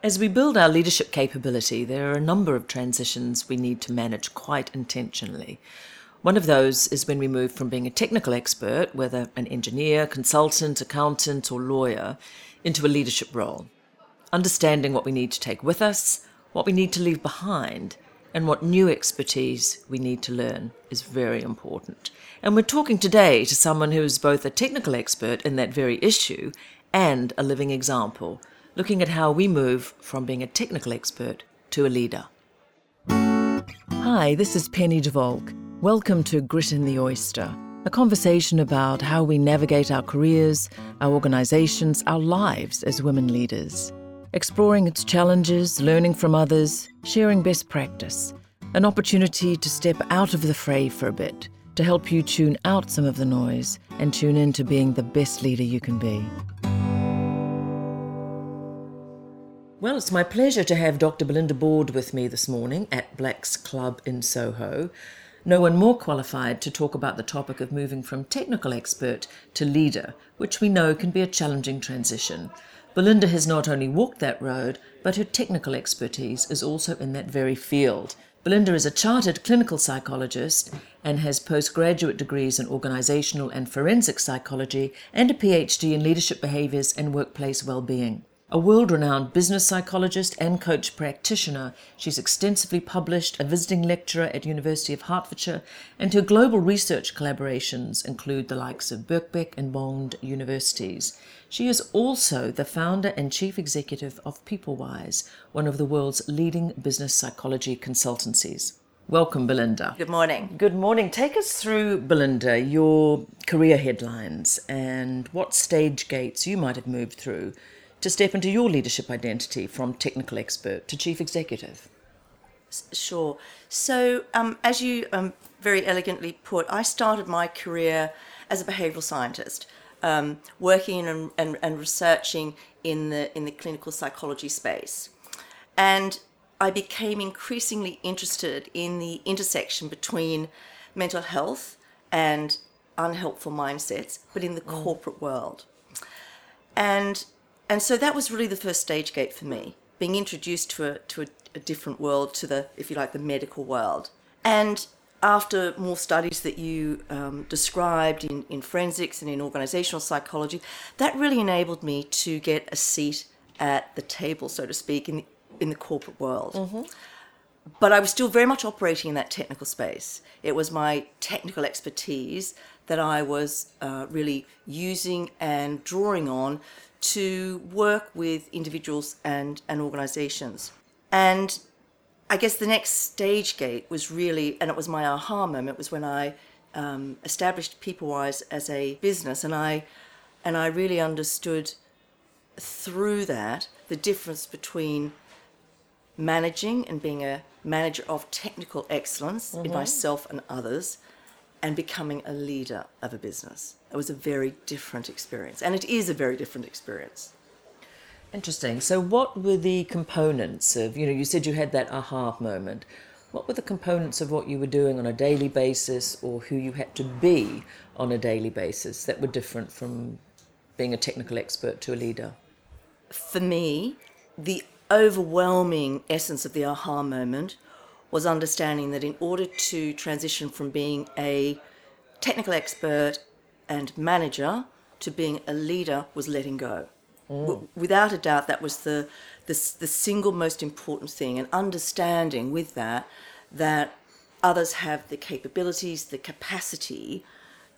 As we build our leadership capability, there are a number of transitions we need to manage quite intentionally. One of those is when we move from being a technical expert, whether an engineer, consultant, accountant, or lawyer, into a leadership role. Understanding what we need to take with us, what we need to leave behind, and what new expertise we need to learn is very important. And we're talking today to someone who is both a technical expert in that very issue and a living example, looking at how we move from being a technical expert to a leader. Hi, this is Penny de Valk. Welcome to Grit in the Oyster, a conversation about how we navigate our careers, our organizations, our lives as women leaders exploring its challenges, learning from others, sharing best practice, an opportunity to step out of the fray for a bit, to help you tune out some of the noise and tune in to being the best leader you can be. Well, it's my pleasure to have Dr. Belinda Board with me this morning at Black's Club in Soho. No one more qualified to talk about the topic of moving from technical expert to leader, which we know can be a challenging transition. Belinda has not only walked that road, but her technical expertise is also in that very field. Belinda is a chartered clinical psychologist and has postgraduate degrees in organizational and forensic psychology and a PhD in leadership behaviors and workplace well-being. A world renowned business psychologist and coach practitioner, she's extensively published, a visiting lecturer at University of Hertfordshire, and her global research collaborations include the likes of Birkbeck and Bond universities. She is also the founder and chief executive of PeopleWise, one of the world's leading business psychology consultancies. Welcome, Belinda. Good morning. Good morning. Take us through, Belinda, your career headlines and what stage gates you might have moved through to step into your leadership identity from technical expert to chief executive? Sure. So, um, as you um, very elegantly put, I started my career as a behavioural scientist, um, working and, and, and researching in the in the clinical psychology space, and I became increasingly interested in the intersection between mental health and unhelpful mindsets, but in the mm. corporate world. And and so that was really the first stage gate for me, being introduced to a, to a, a different world, to the, if you like, the medical world. And after more studies that you um, described in, in forensics and in organizational psychology, that really enabled me to get a seat at the table, so to speak, in the, in the corporate world. Mm-hmm. But I was still very much operating in that technical space. It was my technical expertise that I was uh, really using and drawing on to work with individuals and, and organizations. And I guess the next stage gate was really, and it was my aha moment, was when I um, established PeopleWise as a business, and I and I really understood through that the difference between managing and being a manager of technical excellence mm-hmm. in myself and others, and becoming a leader of a business. It was a very different experience, and it is a very different experience. Interesting. So, what were the components of, you know, you said you had that aha moment. What were the components of what you were doing on a daily basis or who you had to be on a daily basis that were different from being a technical expert to a leader? For me, the overwhelming essence of the aha moment was understanding that in order to transition from being a technical expert and manager to being a leader was letting go. Mm. Without a doubt, that was the, the, the single most important thing, and understanding with that that others have the capabilities, the capacity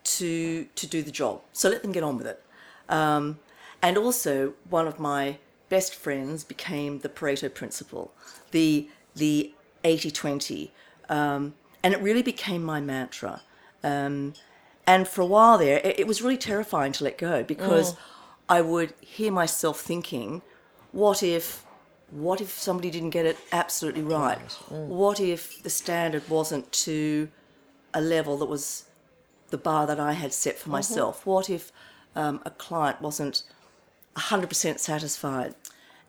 to to do the job. So let them get on with it. Um, and also, one of my best friends became the Pareto principle, the the 80 20. Um, and it really became my mantra. Um, and for a while there, it, it, was really terrifying to let go because mm. I would hear myself thinking, what if. What if somebody didn't get it absolutely right? Mm. What if the standard wasn't to a level that was the bar that I had set for mm-hmm. myself? What if um, a client wasn't 100% satisfied?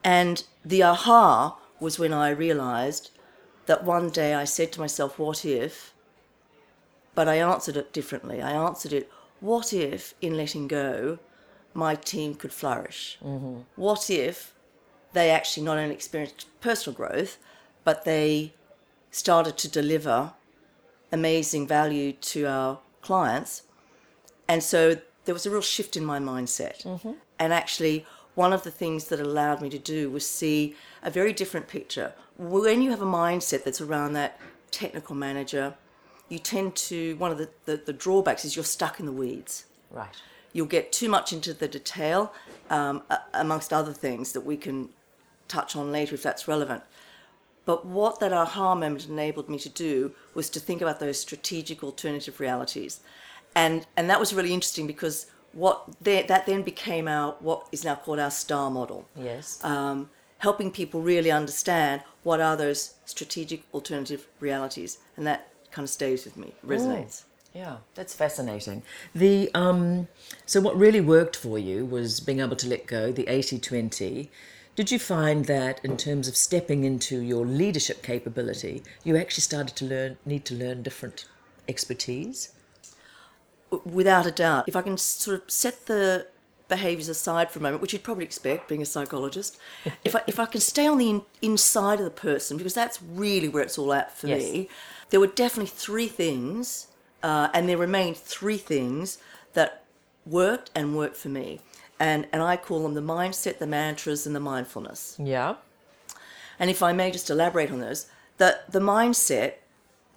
And the aha was when I realized that one day I said to myself, what if? But I answered it differently. I answered it, what if, in letting go, my team could flourish? Mm-hmm. What if they actually not only experienced personal growth, but they started to deliver amazing value to our clients. And so there was a real shift in my mindset. Mm-hmm. And actually, one of the things that allowed me to do was see a very different picture. When you have a mindset that's around that technical manager, you tend to, one of the, the, the drawbacks is you're stuck in the weeds. Right. You'll get too much into the detail, um, amongst other things that we can touch on later if that's relevant. But what that aha moment enabled me to do was to think about those strategic alternative realities. And, and that was really interesting because what they, that then became our what is now called our star model. Yes. Um, helping people really understand what are those strategic alternative realities, and that kind of stays with me, resonates. Yeah, that's fascinating. The um, so what really worked for you was being able to let go the 80-20 did you find that in terms of stepping into your leadership capability, you actually started to learn need to learn different expertise? Without a doubt. If I can sort of set the behaviors aside for a moment, which you'd probably expect being a psychologist, if I if I can stay on the in, inside of the person because that's really where it's all at for yes. me. There were definitely three things, uh, and there remained three things that worked and worked for me and, and I call them the mindset, the mantras, and the mindfulness. Yeah. And if I may just elaborate on those, the, the mindset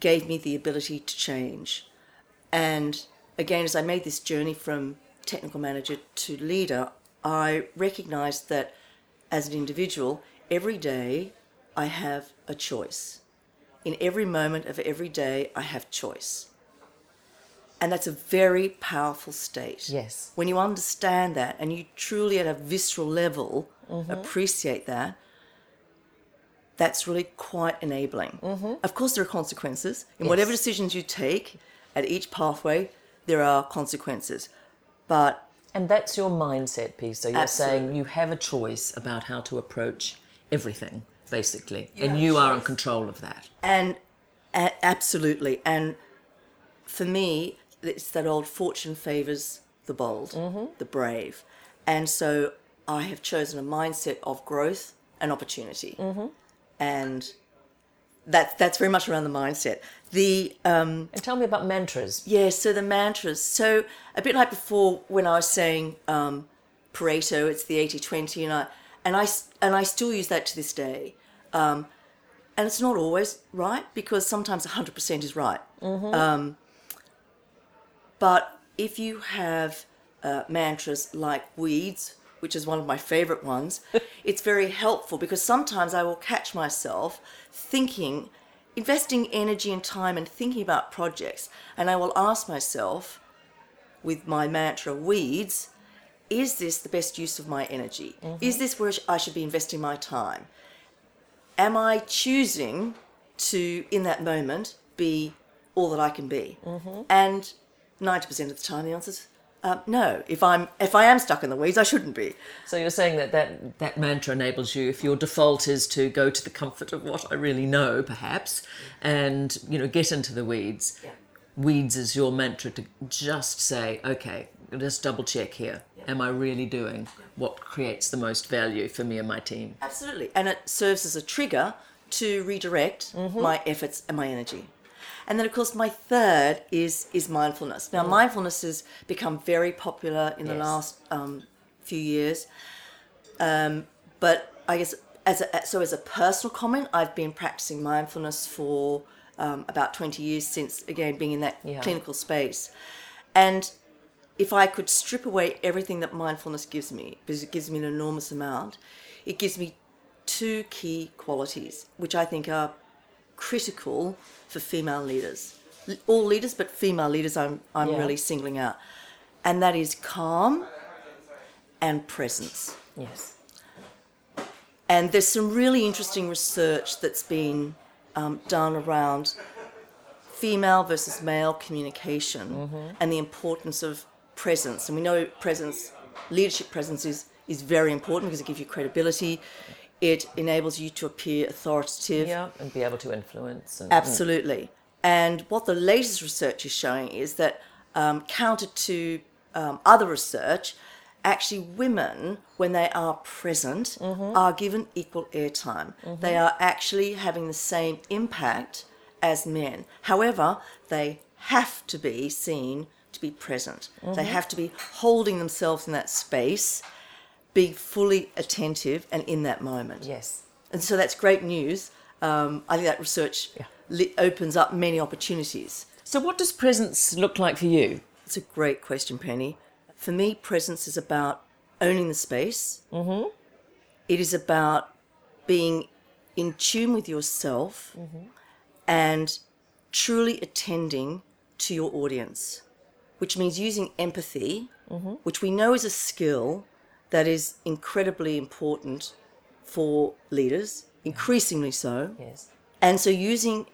gave me the ability to change. And again, as I made this journey from technical manager to leader, I recognized that as an individual, every day I have a choice. In every moment of every day, I have choice. And that's a very powerful state. Yes. When you understand that and you truly at a visceral level mm-hmm. appreciate that, that's really quite enabling. Mm-hmm. Of course, there are consequences. In yes. whatever decisions you take at each pathway, there are consequences. But. And that's your mindset piece. So you're absolutely. saying you have a choice about how to approach everything, basically. You and you are in control of that. And absolutely. And for me, it's that old fortune favors the bold, mm-hmm. the brave. And so I have chosen a mindset of growth and opportunity. Mm-hmm. And that, that's very much around the mindset. The um, and tell me about mantras. Yeah, so the mantras. So a bit like before when I was saying um, Pareto, it's the 80-20, and I and I and I still use that to this day. Um, and it's not always right because sometimes 100% is right. Mm-hmm. Um, but if you have uh, mantras like weeds, which is one of my favorite ones, it's very helpful because sometimes I will catch myself thinking, investing energy and time and thinking about projects, and I will ask myself with my mantra weeds, is this the best use of my energy? Mm-hmm. Is this where I should be investing my time? Am I choosing to, in that moment, be all that I can be? Mm-hmm. And 90% of the time the answer is uh, no. If I'm if I am stuck in the weeds, I shouldn't be. So you're saying that, that that mantra enables you, if your default is to go to the comfort of what I really know, perhaps, and you know get into the weeds. Yeah. Weeds is your mantra to just say, okay, just double check here. Am I really doing what creates the most value for me and my team? Absolutely, and it serves as a trigger to redirect mm-hmm. my efforts and my energy. And then, of course, my third is is mindfulness. Now, mm. mindfulness has become very popular in yes. the last um, few years. Um, but I guess as a, so as a personal comment, I've been practicing mindfulness for um, about twenty years since again being in that yeah. clinical space, and if I could strip away everything that mindfulness gives me, because it gives me an enormous amount, it gives me two key qualities, which I think are critical for female leaders. All leaders, but female leaders, I'm, I'm yeah. really singling out. And that is calm and presence. Yes. And there's some really interesting research that's been um, done around female versus male communication mm-hmm. and the importance of presence. And we know presence, leadership presence is, is very important because it gives you credibility it enables you to appear authoritative. Yeah, and be able to influence. And, Absolutely. And what the latest research is showing is that, um, counter to um, other research, actually women, when they are present, are given equal airtime. They are actually having the same impact as men. However, they have to be seen to be present. They have to be holding themselves in that space, being fully attentive and in that moment. Yes. And so that's great news. Um, I think that research Yeah. li- opens up many opportunities. So, what does presence look like for you? It's a great question, Penny. For me, presence is about owning the space. Mm-hmm. is about being in tune with yourself and truly attending to your audience, which means using empathy, which we know is a skill that is incredibly important for leaders, increasingly so. Yes. And so using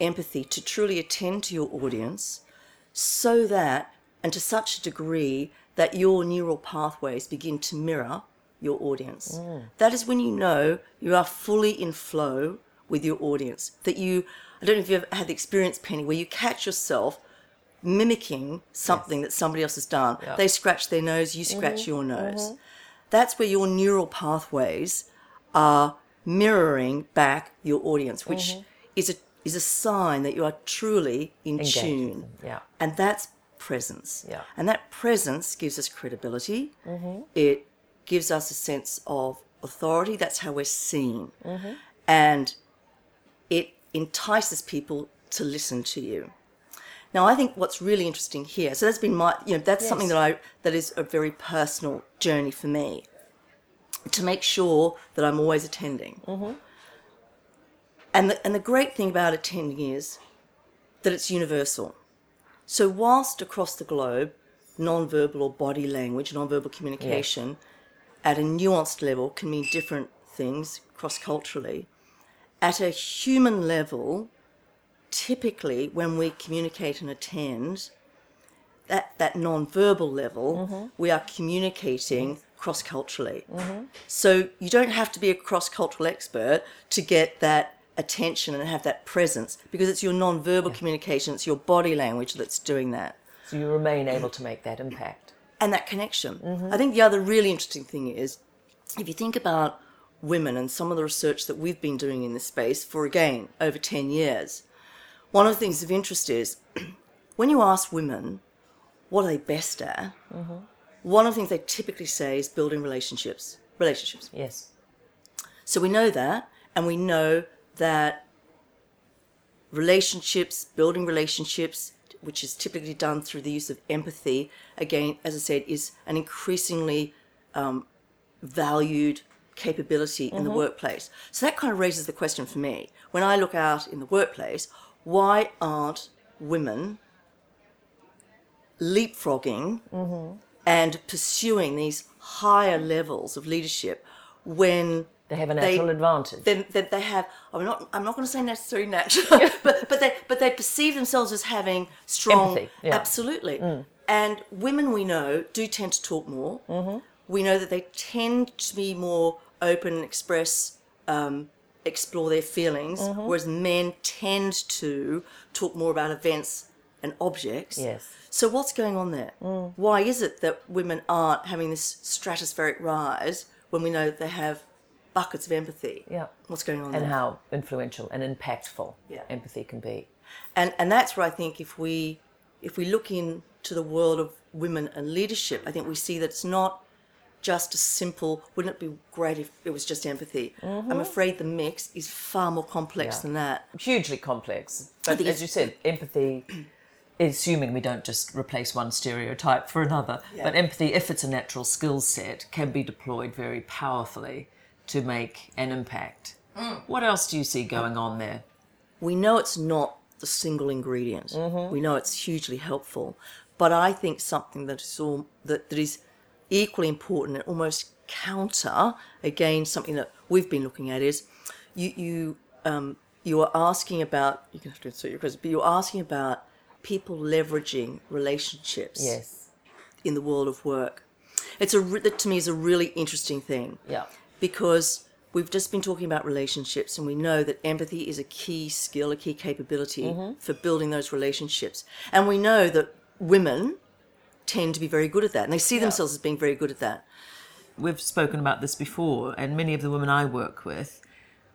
empathy to truly attend to your audience so that, and to such a degree, that your neural pathways begin to mirror your audience. Mm. That is when you know you are fully in flow with your audience. That you, I don't know if you've ever had the experience, Penny, where you catch yourself mimicking something that somebody else has done. Yeah. They scratch their nose, you scratch mm-hmm. your nose. Mm-hmm. That's where your neural pathways are mirroring back your audience, which mm-hmm. is a is a sign that you are truly in Engaged tune. yeah. And that's presence. Yeah. And that presence gives us credibility. It gives us a sense of authority. That's how we're seen. And it entices people to listen to you. Now, I think what's really interesting here, so that's been my, you know, that's something that I, that is a very personal journey for me to make sure that I'm always attending. Mm-hmm. And, the, and the great thing about attending is that it's universal. So, whilst across the globe, non-verbal or body language, non-verbal communication, at a nuanced level can mean different things cross culturally, at a human level, typically when we communicate and attend, that, that non-verbal level, mm-hmm. we are communicating cross culturally. Mm-hmm. So you don't have to be a cross cultural expert to get that attention and have that presence because it's your non-verbal communication, it's your body language that's doing that So, you remain able to make that impact. and that connection. Mm-hmm. I think the other really interesting thing is if you think about women and some of the research that we've been doing in this space for again over 10 years, one of the things of interest is when you ask women what are they best at, one of the things they typically say is building relationships. Relationships. Yes. So we know that, and we know that relationships, building relationships, which is typically done through the use of empathy, again, as I said, is an increasingly um, valued capability in the workplace. So that kind of raises the question for me when I look out in the workplace why aren't women leapfrogging and pursuing these higher levels of leadership when They have a natural advantage. then, then they have I'm not I'm not going to say necessarily natural but but they but they perceive themselves as having strong Empathy, yeah. Mm. absolutely and women we know do tend to talk more Mm-hmm. we know that they tend to be more open and express um, explore their feelings Mm-hmm. whereas men tend to talk more about events and objects Yes. so what's going on there why is it that women aren't having this stratospheric rise when we know they have buckets of empathy Yeah. what's going on and there how influential and impactful Yeah. empathy can be. and and that's where I think if we if we look into the world of women and leadership, I think we see that it's not just a simple. Wouldn't it be great if it was just empathy? I'm afraid the mix is far more complex Mm-hmm. Yeah. than that. Hugely complex. But think as you said, empathy, assuming we don't just replace one stereotype for another, Yeah. but empathy, if it's a natural skill set, can be deployed very powerfully to make an impact. Mm. What else do you see going on there? We know it's not the single ingredient. We know it's hugely helpful, but I think something that is all that, that is equally important and almost counter again something that we've been looking at is you you um, you are asking about you can have to insert your question, but you're asking about people leveraging relationships Yes. in the world of work. It's a that to me is a really interesting thing Yeah. because we've just been talking about relationships and we know that empathy is a key skill, a key capability for building those relationships. And we know that women tend to be very good at that, and they see themselves as being very good at that. We've spoken about this before, and many of the women I work with,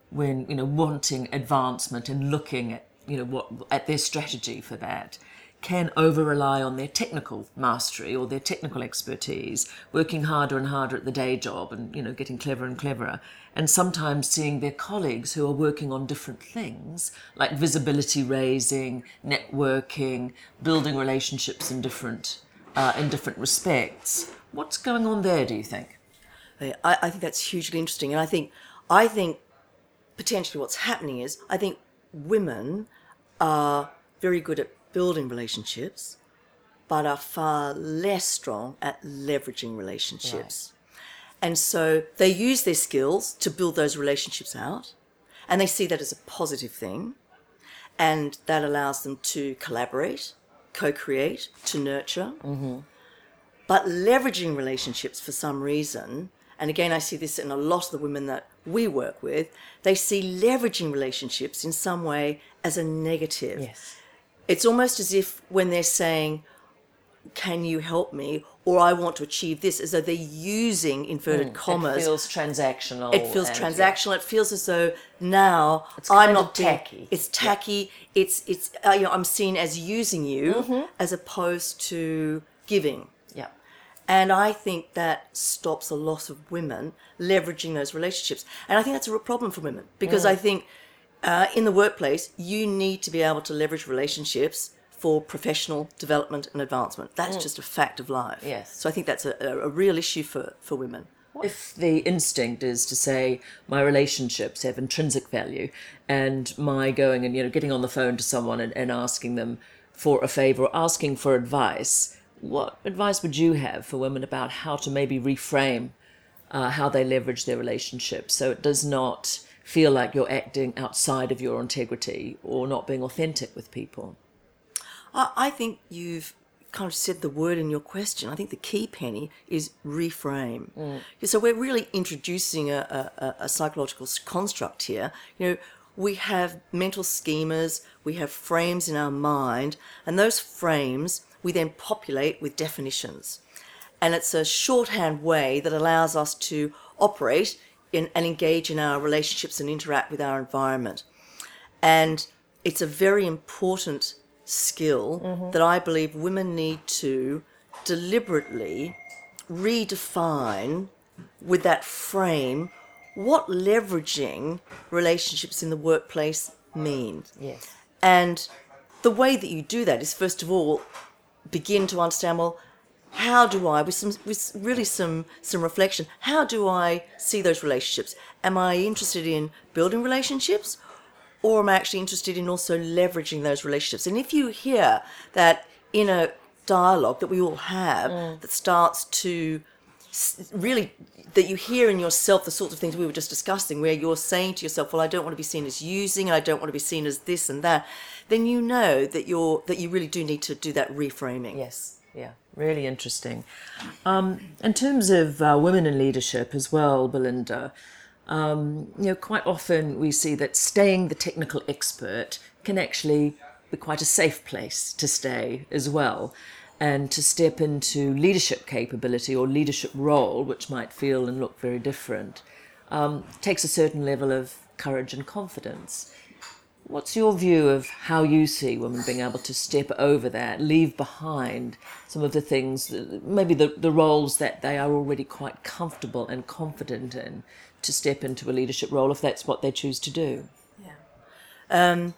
when you know wanting advancement and looking at you know what at their strategy for that, can over rely on their technical mastery or their technical expertise, working harder and harder at the day job and you know getting cleverer and cleverer, and sometimes seeing their colleagues who are working on different things like visibility raising, networking, building relationships in different uh, in different respects. What's going on there? Do you think? I, I think that's hugely interesting, and I think I think potentially what's happening is I think women are very good at building relationships, but are far less strong at leveraging relationships. Right. And so they use their skills to build those relationships out, and they see that as a positive thing, and that allows them to collaborate, co create, to nurture. Mm-hmm. But leveraging relationships for some reason, and again, I see this in a lot of the women that we work with, they see leveraging relationships in some way as a negative. Yes it's almost as if when they're saying, can you help me? Or I want to achieve this, as though they're using inverted mm, commas. It feels transactional. It feels transactional. Yeah. It feels as though now I'm not tacky. Being, it's tacky. Yeah. It's it's uh, you know I'm seen as using you mm-hmm. as opposed to giving. Yeah. And I think that stops a lot of women leveraging those relationships. And I think that's a real problem for women because mm. I think uh, in the workplace, you need to be able to leverage relationships for professional development and advancement. That's mm. just a fact of life. Yes. So I think that's a, a real issue for, for women. If the instinct is to say my relationships have intrinsic value, and my going and you know getting on the phone to someone and, and asking them for a favor or asking for advice, what advice would you have for women about how to maybe reframe uh, how they leverage their relationships so it does not feel like you're acting outside of your integrity or not being authentic with people? I think you've kind of said the word in your question. I think the key, Penny, is reframe. Mm. So we're really introducing a, a, a, psychological construct here. You know, we have mental schemas, we have frames in our mind, and those frames we then populate with definitions. And it's a shorthand way that allows us to operate in, and engage in our relationships and interact with our environment. And it's a very important skill mm-hmm. that I believe women need to deliberately redefine with that frame what leveraging relationships in the workplace mean. Yes. And the way that you do that is first of all begin to understand well how do I, with some, with really some, some reflection, how do I see those relationships? Am I interested in building relationships, or am I actually interested in also leveraging those relationships? And if you hear that inner dialogue that we all have mm. that starts to really that you hear in yourself the sorts of things we were just discussing where you're saying to yourself well i don't want to be seen as using and i don't want to be seen as this and that then you know that you're that you really do need to do that reframing yes yeah really interesting. Um, in terms of uh, women in leadership as well, Belinda, um, you know, quite often we see that staying the technical expert can actually be quite a safe place to stay as well. And to step into leadership capability or leadership role, which might feel and look very different, um, takes a certain level of courage and confidence. What's your view of how you see women being able to step over that, leave behind some of the things, maybe the, the roles that they are already quite comfortable and confident in, to step into a leadership role if that's what they choose to do? Yeah. Um,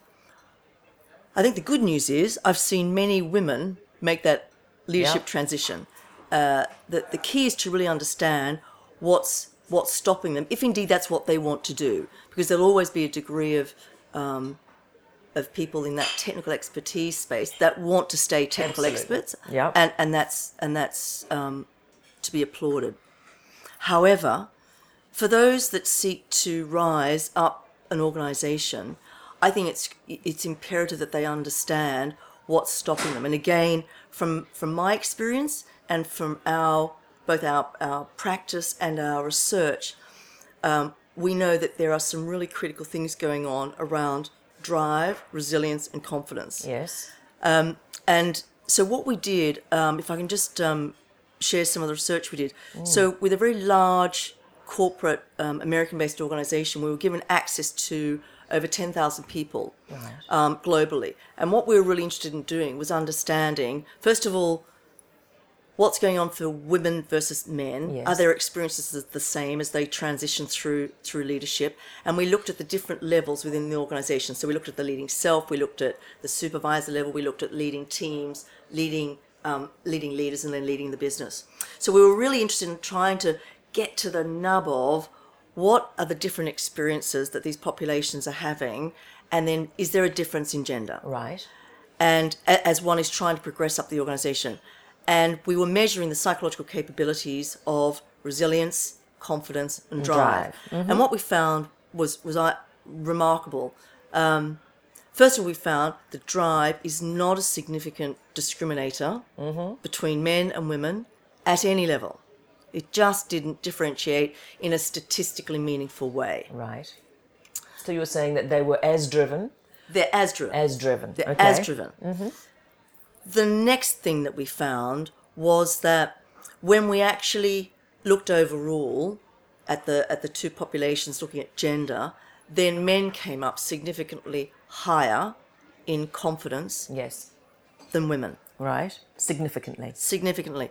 I think the good news is I've seen many women make that leadership yep. transition. Uh, the, the key is to really understand what's what's stopping them, if indeed that's what they want to do, because there'll always be a degree of um, of people in that technical expertise space that want to stay technical Absolutely. experts, yep. and and that's and that's um, to be applauded. However, for those that seek to rise up an organisation, I think it's it's imperative that they understand what's stopping them. And again, from from my experience and from our both our, our practice and our research, um, we know that there are some really critical things going on around drive, resilience, and confidence. Yes. Um, and so what we did, um, if I can just um, share some of the research we did. So with a very large corporate um, American-based organization, we were given access to over 10,000 people um, globally. And what we were really interested in doing was understanding, first of all, what's going on for women versus men. Yes. are their experiences the same as they transition through through leadership? And we looked at the different levels within the organization. So we looked at the leading self we looked at the supervisor level we looked at leading teams leading um, leading leaders and then leading the business. So we were really interested in trying to get to the nub of what are the different experiences that these populations are having and then is there a difference in gender Right. and as one is trying to progress up the organization. And we were measuring the psychological capabilities of resilience, confidence, and drive. drive. And what we found was was uh, remarkable. Um, first of all, we found that drive is not a significant discriminator between men and women at any level. It just didn't differentiate in a statistically meaningful way. Right. So you were saying that they were as driven, They're as driven. as driven. They're okay. as driven. Mm-hmm. The next thing that we found was that when we actually looked overall at the at the two populations, looking at gender, then men came up significantly higher in confidence Yes. than women, Right. Significantly. significantly.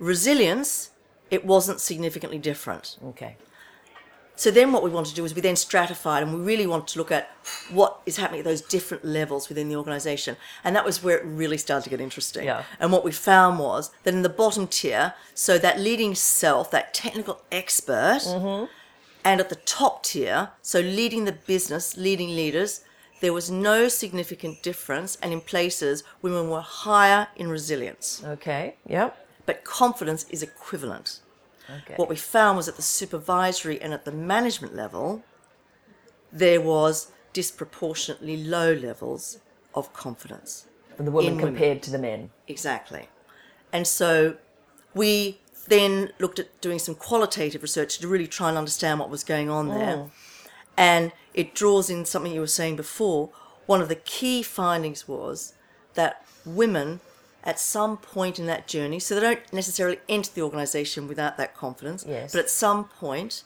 Resilience, it wasn't significantly different. Okay. So then what we wanted to do is we then stratified and we really wanted to look at what is happening at those different levels within the organization. And that was where it really started to get interesting. Yeah. And what we found was that in the bottom tier, so that leading self, that technical expert, mm-hmm. and at the top tier, so leading the business, leading leaders, there was no significant difference. And in places, women were higher in resilience, Okay. Yep. But confidence is equivalent. Okay. What we found was at the supervisory and at the management level, there was disproportionately low levels of confidence. the women in women. compared to the men. Exactly. And so we then looked at doing some qualitative research to really try and understand what was going on there. Oh. And it draws in something you were saying before. One of the key findings was that women, at some point in that journey, so they don't necessarily enter the organization without that confidence, Yes. but at some point,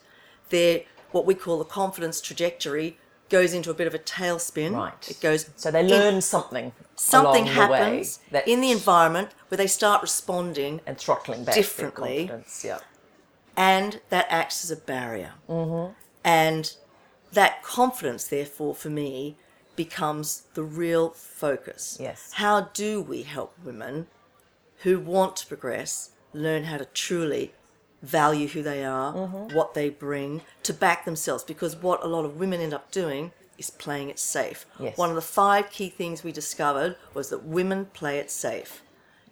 their what we call the confidence trajectory goes into a bit of a tailspin. Right. It goes So they in- learn something. something the way happens that- in the environment where they start responding and throttling back differently. Their confidence. Yeah. and that acts as a barrier. Mm-hmm. And that confidence, therefore, for me, becomes the real focus. Yes. How do we help women who want to progress learn how to truly value who they are, Mm-hmm. what they bring, to back themselves? Because what a lot of women end up doing is playing it safe. Yes. One of the five key things we discovered was that women play it safe.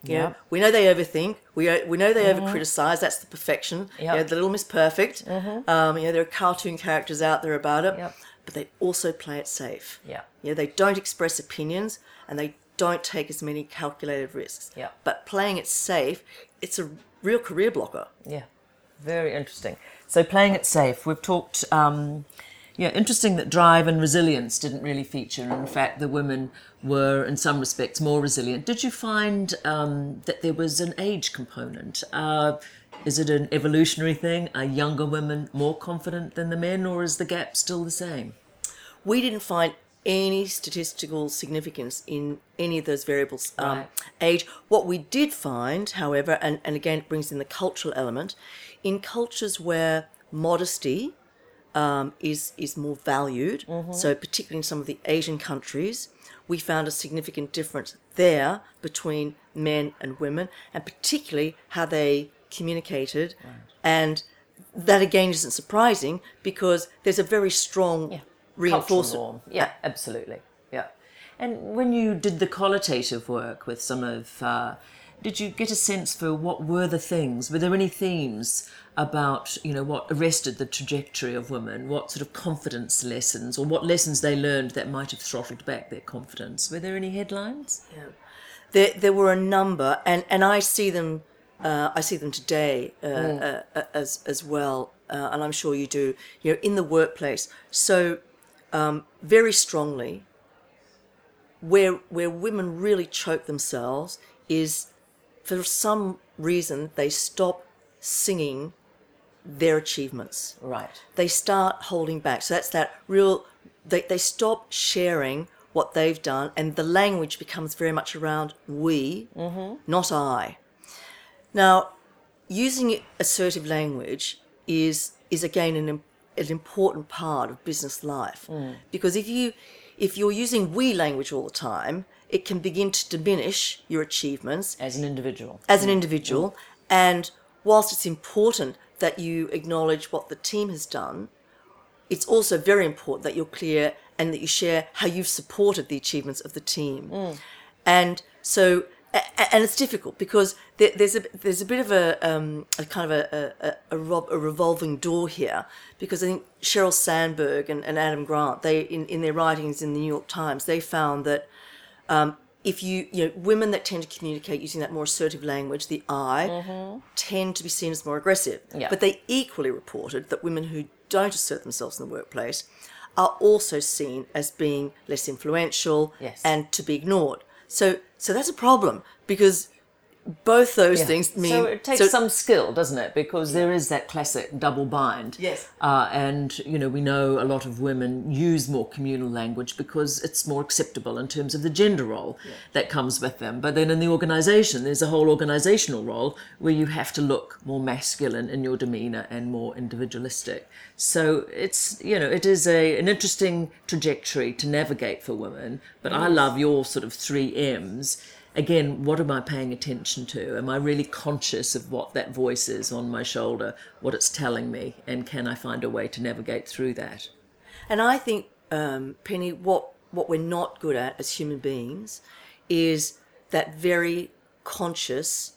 You know, we know they overthink. We we know they over criticize. That's the perfection. You know, the Little Miss Perfect. Um, you know, there are cartoon characters out there about it, Yep. But they also play it safe. Yeah. You know, they don't express opinions and they don't take as many calculated risks. Yep. But playing it safe, it's a real career blocker. Yeah, very interesting. So playing it safe, we've talked. Um, yeah, interesting that drive and resilience didn't really feature. In fact, the women were, in some respects, more resilient. Did you find um, that there was an age component? Uh, is it an evolutionary thing? Are younger women more confident than the men, or is the gap still the same? we didn't find any statistical significance in any of those variables um, Right. age what we did find however and, and again it brings in the cultural element in cultures where modesty um, is is more valued so particularly in some of the asian countries we found a significant difference there between men and women and particularly how they communicated and that again isn't surprising because there's a very strong reinforcement. Cultural norm. Yeah, absolutely. Yeah. And when you did the qualitative work with some of, uh, did you get a sense for what were the things? Were there any themes about, you know, what arrested the trajectory of women? What sort of confidence lessons or what lessons they learned that might have throttled back their confidence? Were there any headlines? Yeah. There, there were a number, and, and I see them. Uh, I see them today uh, uh, uh, as as well, uh, and I'm sure you do. You know, in the workplace. So, um, very strongly, where where women really choke themselves is for some reason they stop singing their achievements. Right. They start holding back. So that's that real, they, they stop sharing what they've done, and the language becomes very much around we, not I. Now, using assertive language is is again an, an important part of business life hmm. because if you if you're using we language all the time, it can begin to diminish your achievements As an individual. as an hmm. individual. Hmm. And whilst it's important that you acknowledge what the team has done, it's also very important that you're clear and that you share how you've supported the achievements of the team. And so, and it's difficult because there's a there's a bit of a, um, a kind of a a, a, revolving door here because I think Sheryl Sandberg and, and Adam Grant they in, in their writings in the New York Times they found that if you you know women that tend to communicate using that more assertive language the i tend to be seen as more aggressive Yeah. but they equally reported that women who don't assert themselves in the workplace are also seen as being less influential Yes. and to be ignored so so that's a problem because both those Yeah. things mean so it takes some skill, doesn't it? Because there is that classic double bind. Yes. Uh, and you know we know a lot of women use more communal language because it's more acceptable in terms of the gender role that comes with them. But then in the organisation, there's a whole organisational role where you have to look more masculine in your demeanour and more individualistic. So it's you know it is a an interesting trajectory to navigate for women. But I love your sort of three M's again, what am I paying attention to? Am I really conscious of what that voice is on my shoulder, what it's telling me, and can I find a way to navigate through that? And I think, um, Penny, what what we're not good at as human beings is that very conscious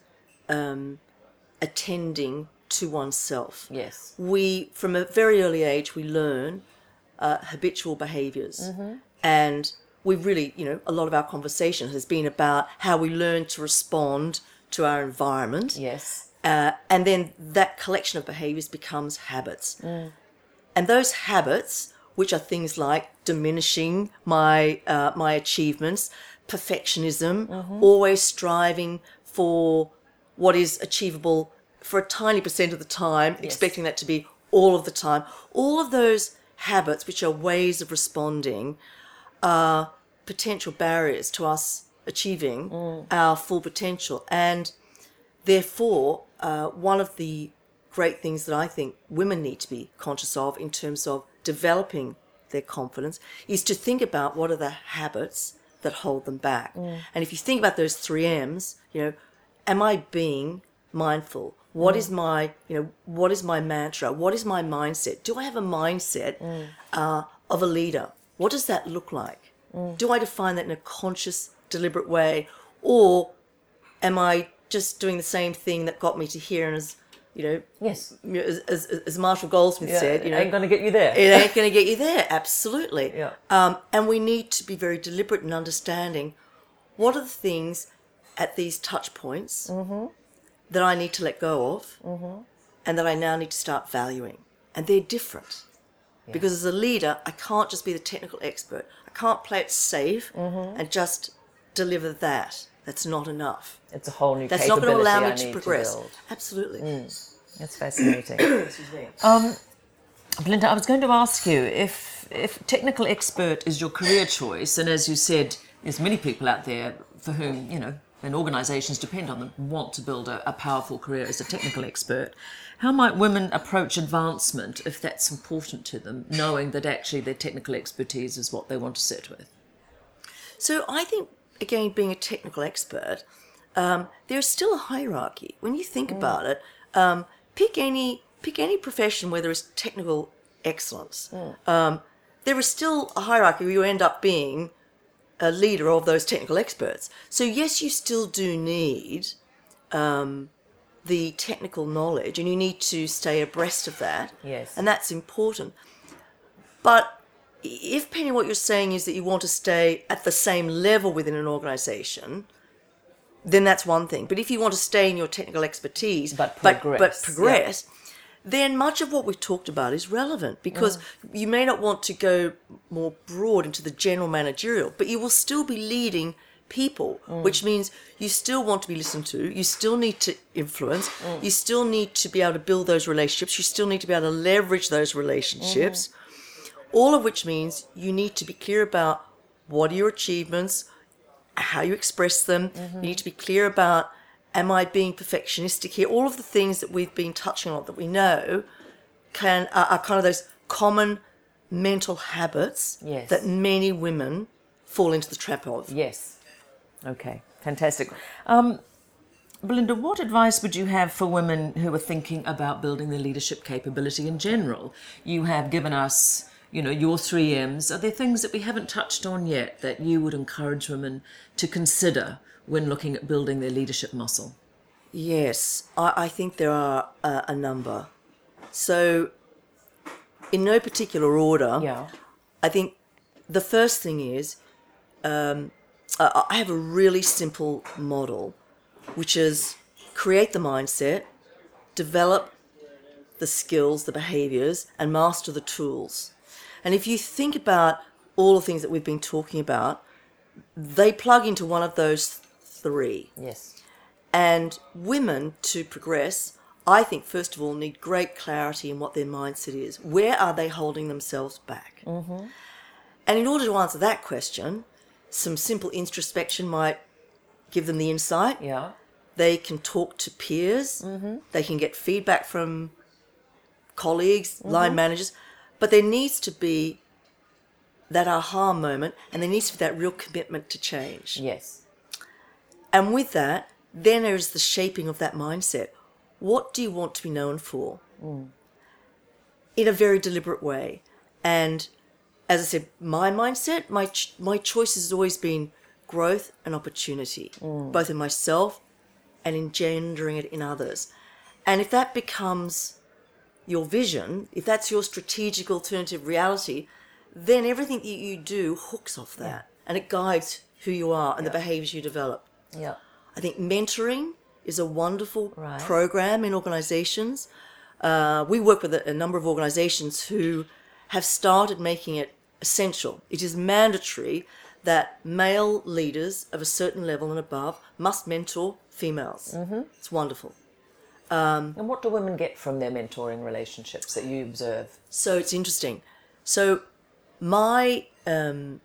um, attending to oneself. Yes. We, from a very early age, we learn uh, habitual behaviors, and we really, you know, a lot of our conversation has been about how we learn to respond to our environment. Yes. Uh, and then that collection of behaviors becomes habits. And those habits, which are things like diminishing my uh, my achievements, perfectionism, always striving for what is achievable for a tiny percent of the time, expecting that to be all of the time. All of those habits, which are ways of responding, are potential barriers to us achieving our full potential. And therefore, uh, one of the great things that I think women need to be conscious of in terms of developing their confidence is to think about what are the habits that hold them back. And if you think about those three M's, you know, am I being mindful? What is my, you know, what is my mantra? What is my mindset? Do I have a mindset uh, of a leader? What does that look like? Do I define that in a conscious, deliberate way, or am I just doing the same thing that got me to here? And as you know, Yes. as, as, as Marshall Goldsmith said, you know, ain't going to get you there. it ain't going to get you there. Absolutely. Yeah. Um, and we need to be very deliberate in understanding what are the things at these touch points that I need to let go of and that I now need to start valuing. And they're different. Because as a leader, I can't just be the technical expert. I can't play it safe and just deliver that. That's not enough. It's a whole new That's not going to allow me to progress. build. Absolutely. That's fascinating. Um, Belinda, I was going to ask you if if technical expert is your career choice, and as you said, there's many people out there for whom you know, and organisations depend on them, want to build a, a powerful career as a technical expert. How might women approach advancement if that's important to them, knowing that actually their technical expertise is what they want to sit with? So I think again, being a technical expert, um, there's still a hierarchy. When you think about it, um, pick any pick any profession where there is technical excellence. Um, there is still a hierarchy where you end up being a leader of those technical experts. So yes, you still do need um, the technical knowledge, and you need to stay abreast of that. Yes. and that's important. But if Penny, what you're saying is that you want to stay at the same level within an organisation, then that's one thing. But if you want to stay in your technical expertise, But but, progress, but progress, then much of what we've talked about is relevant because mm. you may not want to go more broad into the general managerial, but you will still be leading people, mm. which means you still want to be listened to, you still need to influence, mm. you still need to be able to build those relationships, you still need to be able to leverage those relationships, mm-hmm. all of which means you need to be clear about what are your achievements, how you express them, you mm-hmm. need to be clear about am I being perfectionistic here? All of the things that we've been touching on that we know can are, are kind of those common mental habits Yes. that many women fall into the trap of. Yes. Okay, fantastic. Um, Belinda, what advice would you have for women who are thinking about building their leadership capability in general? You have given us, you know, your three M's. Are there things that we haven't touched on yet that you would encourage women to consider when looking at building their leadership muscle? Yes, I, I think there are a, a number. So, in no particular order, Yeah. I think the first thing is um, I, I have a really simple model, which is create the mindset, develop the skills, the behaviors, and master the tools. And if you think about all the things that we've been talking about, they plug into one of those three. Yes. And women to progress, I think, first of all, need great clarity in what their mindset is. Where are they holding themselves back? Mm-hmm. And in order to answer that question, some simple introspection might give them the insight. Yeah. They can talk to peers, mm-hmm. they can get feedback from colleagues, line managers, but there needs to be that aha moment and there needs to be that real commitment to change. Yes. And with that, then there is the shaping of that mindset. What do you want to be known for? Mm. In a very deliberate way. And as I said, my mindset, my ch- my choice has always been growth and opportunity, mm. both in myself and engendering it in others. And if that becomes your vision, if that's your strategic alternative reality, then everything that you do hooks off that and it guides who you are and the behaviors you develop. Yeah. I think mentoring is a wonderful Right. program in organizations. Uh, we work with a, a number of organizations who have started making it essential. It is mandatory that male leaders of a certain level and above must mentor females. Mm-hmm. It's wonderful. And what do women get from their mentoring relationships that you observe? So it's interesting. So my um,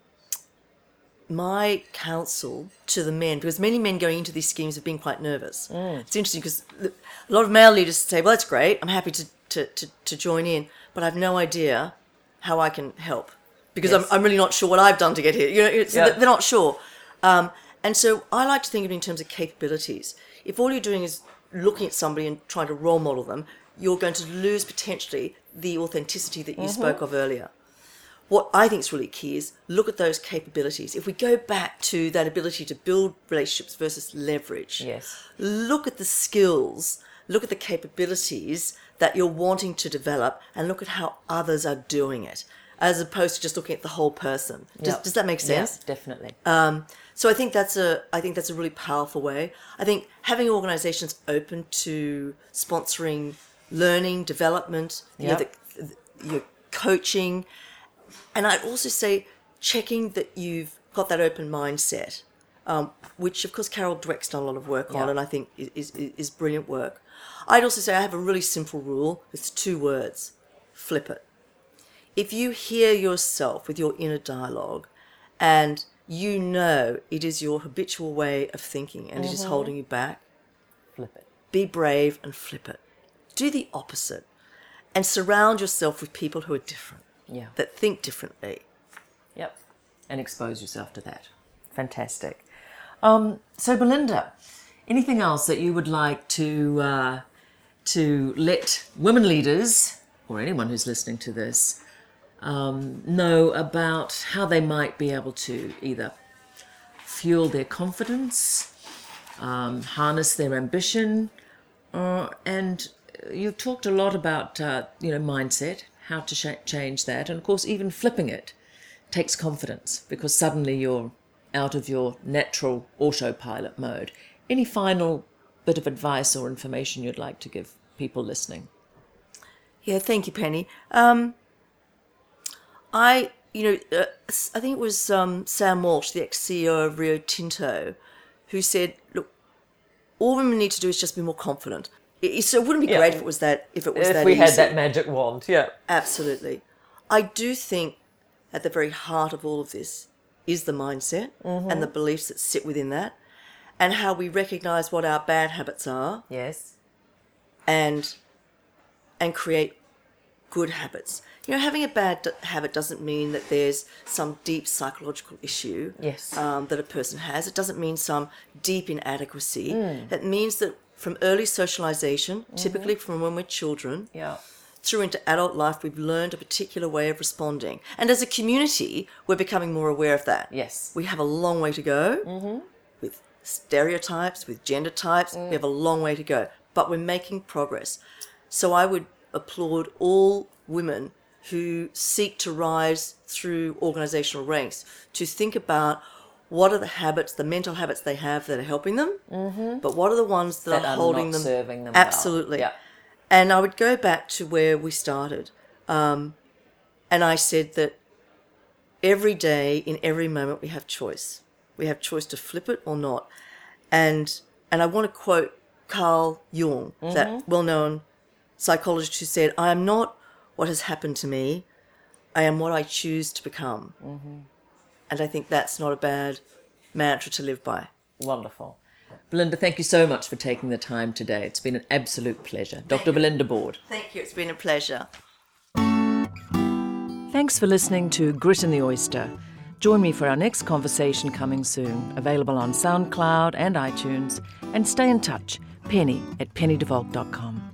my counsel to the men, because many men going into these schemes have been quite nervous. It's interesting because a lot of male leaders say, "Well, that's great. I'm happy to to, to, to join in, but I've no idea how I can help because Yes. I'm, I'm really not sure what I've done to get here. You know, it's, Yeah. they're not sure. Um, and so I like to think of it in terms of capabilities. If all you're doing is looking at somebody and trying to role model them, you're going to lose potentially the authenticity that you spoke of earlier. What I think is really key is look at those capabilities. If we go back to that ability to build relationships versus leverage, Yes. look at the skills, look at the capabilities that you're wanting to develop, and look at how others are doing it, as opposed to just looking at the whole person. Does, Yep. does that make sense? Yes, definitely. Um, So I think that's a I think that's a really powerful way. I think having organisations open to sponsoring learning, development, you know, the, the, your coaching, and I'd also say checking that you've got that open mindset, um, which of course Carol Dweck's done a lot of work on, and I think is, is is brilliant work. I'd also say I have a really simple rule. It's two words: flip it if you hear yourself with your inner dialogue and you know it is your habitual way of thinking and it is holding you back, Flip it. be brave and flip it. Do the opposite and surround yourself with people who are different, Yeah. that think differently. Yep. And expose yourself to that. Fantastic. Um, so, Belinda, anything else that you would like to uh, to let women leaders or anyone who's listening to this um, know about how they might be able to either fuel their confidence, um, harness their ambition, uh, and you've talked a lot about uh, you know mindset, how to sh- change that, and of course even flipping it takes confidence because suddenly you're out of your natural autopilot mode. Any final bit of advice or information you'd like to give people listening? Yeah, thank you, Penny. Um, I, you know, uh, I think it was um, Sam Walsh, the ex CEO of Rio Tinto, who said, "Look, all women need to do is just be more confident." So it wouldn't be Yeah. great if it was that. If it was If that we had that magic wand, yeah. Absolutely. I do think at the very heart of all of this is the mindset and the beliefs that sit within that, and how we recognize what our bad habits are Yes. and and create good habits. You know, having a bad habit doesn't mean that there's some deep psychological issue Yes. um, that a person has. It doesn't mean some deep inadequacy. Mm. It means that from early socialization, Mm-hmm. typically from when we're children, Yeah. through into adult life, we've learned a particular way of responding. And as a community, we're becoming more aware of that. Yes. We have a long way to go with stereotypes, with gender types. We have a long way to go, but we're making progress. So I would applaud all women who seek to rise through organizational ranks to think about what are the habits, the mental habits they have that are helping them, mm-hmm. but what are the ones that, That are are holding them serving them well. absolutely. Yeah. And I would go back to where we started. Um, and I said that every day, in every moment, we have choice. We have choice to flip it or not. And and I want to quote Carl Jung, that mm-hmm. well-known psychologist who said, "I am not what has happened to me. I am what I choose to become." Mm-hmm. And I think that's not a bad mantra to live by. Wonderful. Belinda, thank you so much for taking the time today. It's been an absolute pleasure. Dr. Belinda Board. Thank you. It's been a pleasure. Thanks for listening to Grit in the Oyster. Join me for our next conversation coming soon, available on SoundCloud and iTunes. And stay in touch, penny at pennydevalk.com.